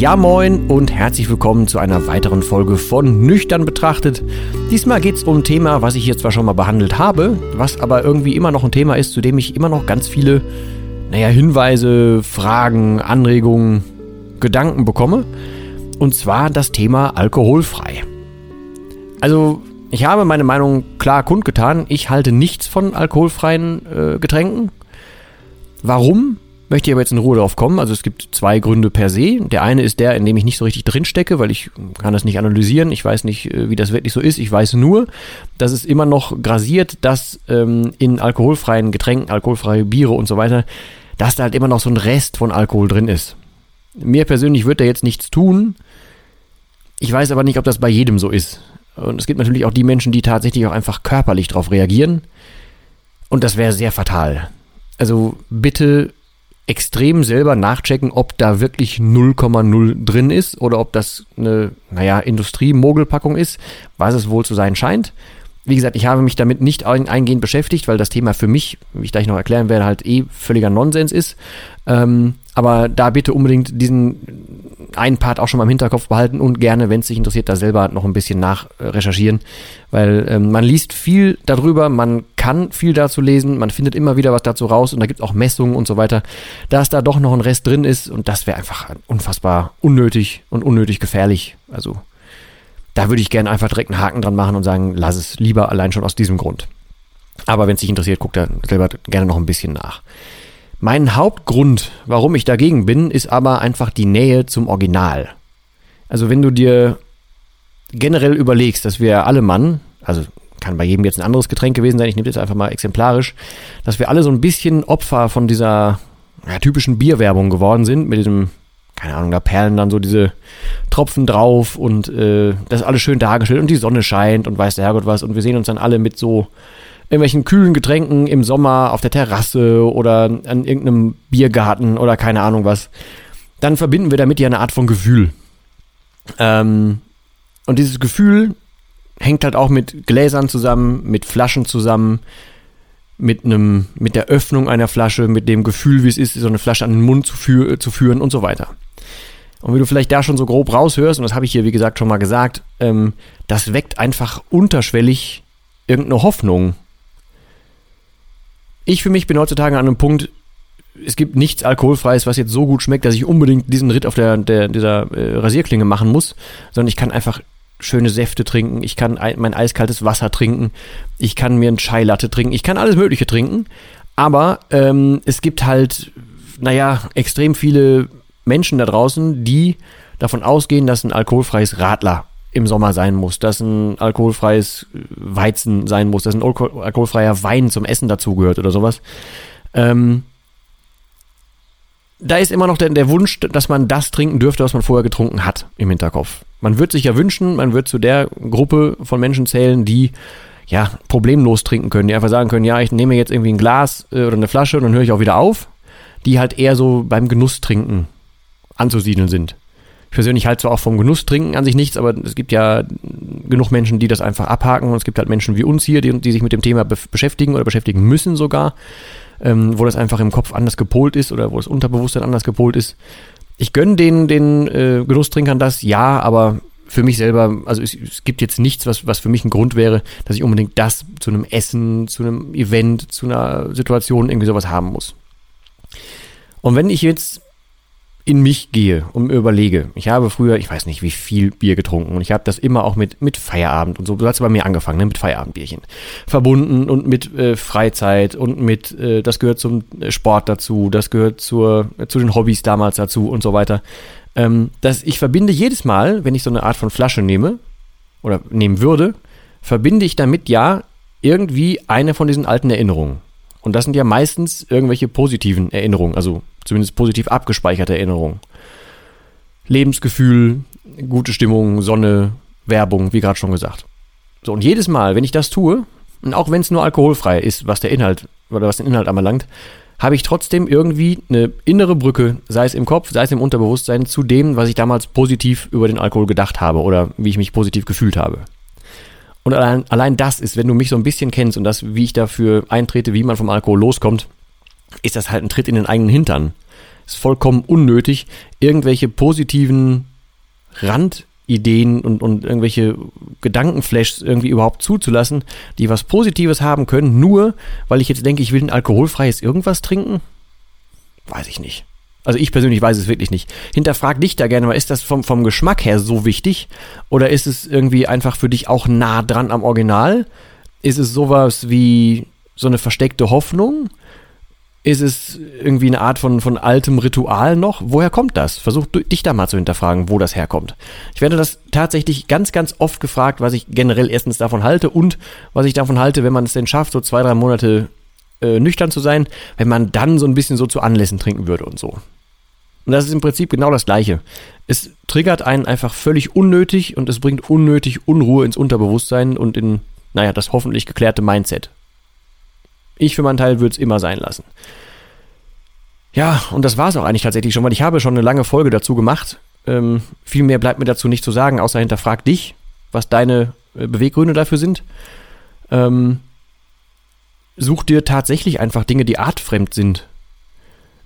Ja moin und herzlich willkommen zu einer weiteren Folge von Nüchtern betrachtet. Diesmal geht es um ein Thema, was ich hier zwar schon mal behandelt habe, was aber irgendwie immer noch ein Thema ist, zu dem ich immer noch ganz viele, naja, Hinweise, Fragen, Anregungen, Gedanken bekomme. Und zwar das Thema alkoholfrei. Also, ich habe meine Meinung klar kundgetan. Ich halte nichts von alkoholfreien äh, Getränken. Warum? Möchte ich aber jetzt in Ruhe darauf kommen. Also es gibt zwei Gründe per se. Der eine ist der, in dem ich nicht so richtig drinstecke, weil ich kann das nicht analysieren. Ich weiß nicht, äh, wie das wirklich so ist. Ich weiß nur, dass es immer noch grasiert, dass ähm, in alkoholfreien Getränken, alkoholfreie Biere und so weiter, dass da halt immer noch so ein Rest von Alkohol drin ist. Mir persönlich wird da jetzt nichts tun. Ich weiß aber nicht, ob das bei jedem so ist. Und es gibt natürlich auch die Menschen, die tatsächlich auch einfach körperlich darauf reagieren. Und das wäre sehr fatal. Also bitte extrem selber nachchecken, ob da wirklich 0,0 drin ist oder ob das eine, naja, Industrie-Mogelpackung ist, was es wohl zu sein scheint. Wie gesagt, ich habe mich damit nicht eingehend beschäftigt, weil das Thema für mich, wie ich gleich noch erklären werde, halt eh völliger Nonsens ist. Ähm, aber da bitte unbedingt diesen einen Part auch schon mal im Hinterkopf behalten und gerne, wenn es dich interessiert, da selber noch ein bisschen nachrecherchieren. Weil ähm, man liest viel darüber, man kann viel dazu lesen, man findet immer wieder was dazu raus und da gibt es auch Messungen und so weiter, dass da doch noch ein Rest drin ist und das wäre einfach unfassbar unnötig und unnötig gefährlich. Also da würde ich gerne einfach direkt einen Haken dran machen und sagen, lass es lieber allein schon aus diesem Grund. Aber wenn es dich interessiert, guck da selber gerne noch ein bisschen nach. Mein Hauptgrund, warum ich dagegen bin, ist aber einfach die Nähe zum Original. Also wenn du dir generell überlegst, dass wir alle Mann, also kann bei jedem jetzt ein anderes Getränk gewesen sein, ich nehme jetzt einfach mal exemplarisch, dass wir alle so ein bisschen Opfer von dieser ja, typischen Bierwerbung geworden sind, mit diesem, keine Ahnung, da perlen dann so diese Tropfen drauf und äh, das ist alles schön dargestellt und die Sonne scheint und weiß der Herrgott was und wir sehen uns dann alle mit so irgendwelchen kühlen Getränken im Sommer auf der Terrasse oder an irgendeinem Biergarten oder keine Ahnung was, dann verbinden wir damit ja eine Art von Gefühl. Ähm, und dieses Gefühl hängt halt auch mit Gläsern zusammen, mit Flaschen zusammen, mit einem, mit der Öffnung einer Flasche, mit dem Gefühl, wie es ist, so eine Flasche an den Mund zu, fü zu führen und so weiter. Und wie du vielleicht da schon so grob raushörst, und das habe ich hier, wie gesagt, schon mal gesagt, ähm, das weckt einfach unterschwellig irgendeine Hoffnung ich für mich bin heutzutage an einem Punkt, es gibt nichts Alkoholfreies, was jetzt so gut schmeckt, dass ich unbedingt diesen Ritt auf der, der dieser äh, Rasierklinge machen muss, sondern ich kann einfach schöne Säfte trinken, ich kann ein, mein eiskaltes Wasser trinken, ich kann mir einen Chai-Latte trinken, ich kann alles Mögliche trinken, aber ähm, es gibt halt, naja, extrem viele Menschen da draußen, die davon ausgehen, dass ein alkoholfreies Radler im Sommer sein muss, dass ein alkoholfreies Weizen sein muss, dass ein alkoholfreier Wein zum Essen dazugehört oder sowas. Ähm, da ist immer noch der, der, Wunsch, dass man das trinken dürfte, was man vorher getrunken hat, im Hinterkopf. Man wird sich ja wünschen, man wird zu der Gruppe von Menschen zählen, die ja problemlos trinken können, die einfach sagen können, ja, ich nehme jetzt irgendwie ein Glas äh, oder eine Flasche und dann höre ich auch wieder auf, die halt eher so beim Genusstrinken anzusiedeln sind. Ich persönlich halte zwar auch vom Genuss trinken an sich nichts, aber es gibt ja genug Menschen, die das einfach abhaken und es gibt halt Menschen wie uns hier, die, die sich mit dem Thema be beschäftigen oder beschäftigen müssen sogar, ähm, wo das einfach im Kopf anders gepolt ist oder wo das Unterbewusstsein anders gepolt ist. Ich gönne den, den äh, Genusstrinkern das, ja, aber für mich selber, also es, es, gibt jetzt nichts, was, was für mich ein Grund wäre, dass ich unbedingt das zu einem Essen, zu einem Event, zu einer Situation irgendwie sowas haben muss. Und wenn ich jetzt in mich gehe und mir überlege, ich habe früher, ich weiß nicht, wie viel Bier getrunken und ich habe das immer auch mit, mit Feierabend und so, so hat es bei mir angefangen, ne, mit Feierabendbierchen verbunden und mit äh, Freizeit und mit, äh, das gehört zum Sport dazu, das gehört zur, zu den Hobbys damals dazu und so weiter. Ähm, dass ich verbinde jedes Mal, wenn ich so eine Art von Flasche nehme oder nehmen würde, verbinde ich damit ja irgendwie eine von diesen alten Erinnerungen. Und das sind ja meistens irgendwelche positiven Erinnerungen, also zumindest positiv abgespeicherte Erinnerungen. Lebensgefühl, gute Stimmung, Sonne, Werbung, wie gerade schon gesagt. So, und jedes Mal, wenn ich das tue, und auch wenn es nur alkoholfrei ist, was der Inhalt oder was den Inhalt anbelangt, habe ich trotzdem irgendwie eine innere Brücke, sei es im Kopf, sei es im Unterbewusstsein, zu dem, was ich damals positiv über den Alkohol gedacht habe oder wie ich mich positiv gefühlt habe. Und allein, allein das ist, wenn du mich so ein bisschen kennst und das, wie ich dafür eintrete, wie man vom Alkohol loskommt, ist das halt ein Tritt in den eigenen Hintern. Ist vollkommen unnötig, irgendwelche positiven Randideen und, und irgendwelche Gedankenflashs irgendwie überhaupt zuzulassen, die was Positives haben können, nur weil ich jetzt denke, ich will ein alkoholfreies irgendwas trinken? Weiß ich nicht. Also ich persönlich weiß es wirklich nicht. Hinterfrag dich da gerne mal, ist das vom, vom Geschmack her so wichtig? Oder ist es irgendwie einfach für dich auch nah dran am Original? Ist es sowas wie so eine versteckte Hoffnung? Ist es irgendwie eine Art von, von altem Ritual noch? Woher kommt das? Versuch dich da mal zu hinterfragen, wo das herkommt. Ich werde das tatsächlich ganz, ganz oft gefragt, was ich generell erstens davon halte und was ich davon halte, wenn man es denn schafft, so zwei, drei Monate äh, nüchtern zu sein, wenn man dann so ein bisschen so zu Anlässen trinken würde und so. Und das ist im Prinzip genau das Gleiche. Es triggert einen einfach völlig unnötig und es bringt unnötig Unruhe ins Unterbewusstsein und in, naja, das hoffentlich geklärte Mindset. Ich für meinen Teil würde es immer sein lassen. Ja, und das war es auch eigentlich tatsächlich schon, weil ich habe schon eine lange Folge dazu gemacht. Ähm, viel mehr bleibt mir dazu nicht zu sagen, außer hinterfrag dich, was deine äh, Beweggründe dafür sind. Ähm, such dir tatsächlich einfach Dinge, die artfremd sind.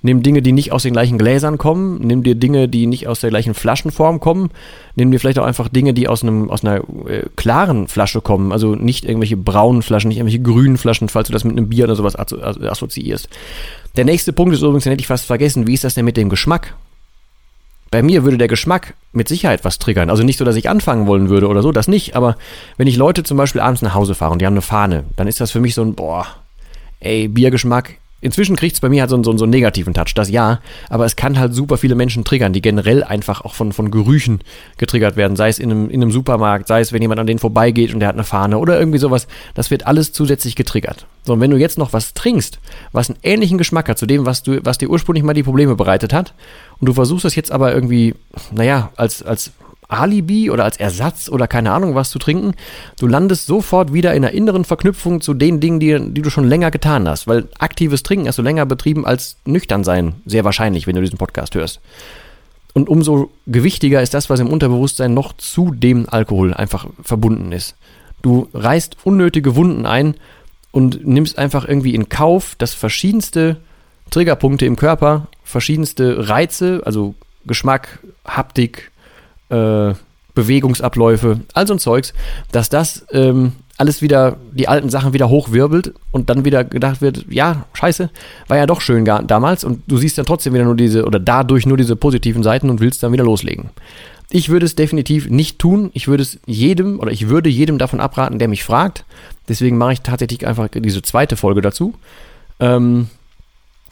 Nimm Dinge, die nicht aus den gleichen Gläsern kommen. Nimm dir Dinge, die nicht aus der gleichen Flaschenform kommen. Nimm dir vielleicht auch einfach Dinge, die aus, einem, aus einer äh, klaren Flasche kommen. Also nicht irgendwelche braunen Flaschen, nicht irgendwelche grünen Flaschen, falls du das mit einem Bier oder sowas assoziierst. Der nächste Punkt ist übrigens, den hätte ich fast vergessen. Wie ist das denn mit dem Geschmack? Bei mir würde der Geschmack mit Sicherheit was triggern. Also nicht so, dass ich anfangen wollen würde oder so, das nicht. Aber wenn ich Leute zum Beispiel abends nach Hause fahre und die haben eine Fahne, dann ist das für mich so ein, boah, ey, Biergeschmack, Inzwischen kriegt es bei mir halt so, so, so einen negativen Touch, das ja, aber es kann halt super viele Menschen triggern, die generell einfach auch von, von Gerüchen getriggert werden, sei es in einem, in einem Supermarkt, sei es, wenn jemand an denen vorbeigeht und der hat eine Fahne oder irgendwie sowas, das wird alles zusätzlich getriggert. So, und wenn du jetzt noch was trinkst, was einen ähnlichen Geschmack hat zu dem, was, du, was dir ursprünglich mal die Probleme bereitet hat, und du versuchst das jetzt aber irgendwie, naja, als, als Alibi oder als Ersatz oder keine Ahnung was zu trinken. Du landest sofort wieder in einer inneren Verknüpfung zu den Dingen, die, die du schon länger getan hast. Weil aktives Trinken hast du länger betrieben als nüchtern sein. Sehr wahrscheinlich, wenn du diesen Podcast hörst. Und umso gewichtiger ist das, was im Unterbewusstsein noch zu dem Alkohol einfach verbunden ist. Du reißt unnötige Wunden ein und nimmst einfach irgendwie in Kauf, dass verschiedenste Triggerpunkte im Körper, verschiedenste Reize, also Geschmack, Haptik, äh, Bewegungsabläufe, all so ein Zeugs, dass das ähm, alles wieder, die alten Sachen wieder hochwirbelt und dann wieder gedacht wird, ja, scheiße, war ja doch schön damals und du siehst dann trotzdem wieder nur diese oder dadurch nur diese positiven Seiten und willst dann wieder loslegen. Ich würde es definitiv nicht tun. Ich würde es jedem oder ich würde jedem davon abraten, der mich fragt. Deswegen mache ich tatsächlich einfach diese zweite Folge dazu. Ähm,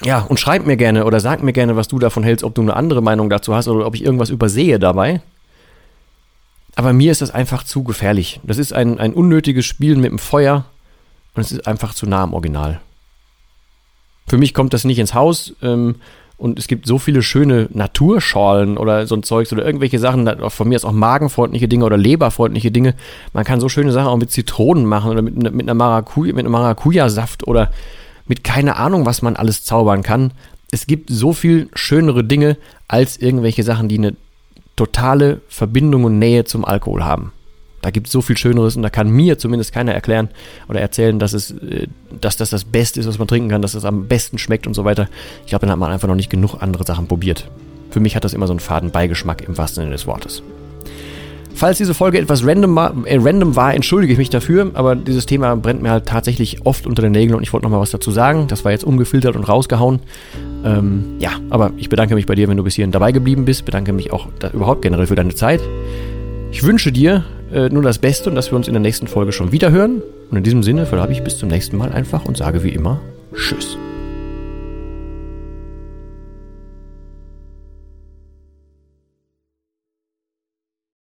ja, und schreib mir gerne oder sag mir gerne, was du davon hältst, ob du eine andere Meinung dazu hast oder ob ich irgendwas übersehe dabei. Aber mir ist das einfach zu gefährlich. Das ist ein, ein unnötiges Spielen mit dem Feuer und es ist einfach zu nah am Original. Für mich kommt das nicht ins Haus ähm, und es gibt so viele schöne Naturschalen oder so ein Zeugs oder irgendwelche Sachen, von mir ist auch magenfreundliche Dinge oder leberfreundliche Dinge. Man kann so schöne Sachen auch mit Zitronen machen oder mit, mit einer Maracuja, mit einem Maracuja-Saft oder mit keine Ahnung, was man alles zaubern kann. Es gibt so viel schönere Dinge als irgendwelche Sachen, die eine totale Verbindung und Nähe zum Alkohol haben. Da gibt es so viel Schöneres und da kann mir zumindest keiner erklären oder erzählen, dass, es, äh, dass das das Beste ist, was man trinken kann, dass es am besten schmeckt und so weiter. Ich glaube, dann hat man einfach noch nicht genug andere Sachen probiert. Für mich hat das immer so einen faden Beigeschmack im wahrsten Sinne des Wortes. Falls diese Folge etwas random war, äh, random war, entschuldige ich mich dafür, aber dieses Thema brennt mir halt tatsächlich oft unter den Nägeln und ich wollte nochmal was dazu sagen. Das war jetzt ungefiltert und rausgehauen. Ähm, ja, aber ich bedanke mich bei dir, wenn du bis hierhin dabei geblieben bist. Bedanke mich auch da, überhaupt generell für deine Zeit. Ich wünsche dir äh, nur das Beste und dass wir uns in der nächsten Folge schon wieder hören. Und in diesem Sinne verlabe ich bis zum nächsten Mal einfach und sage wie immer Tschüss.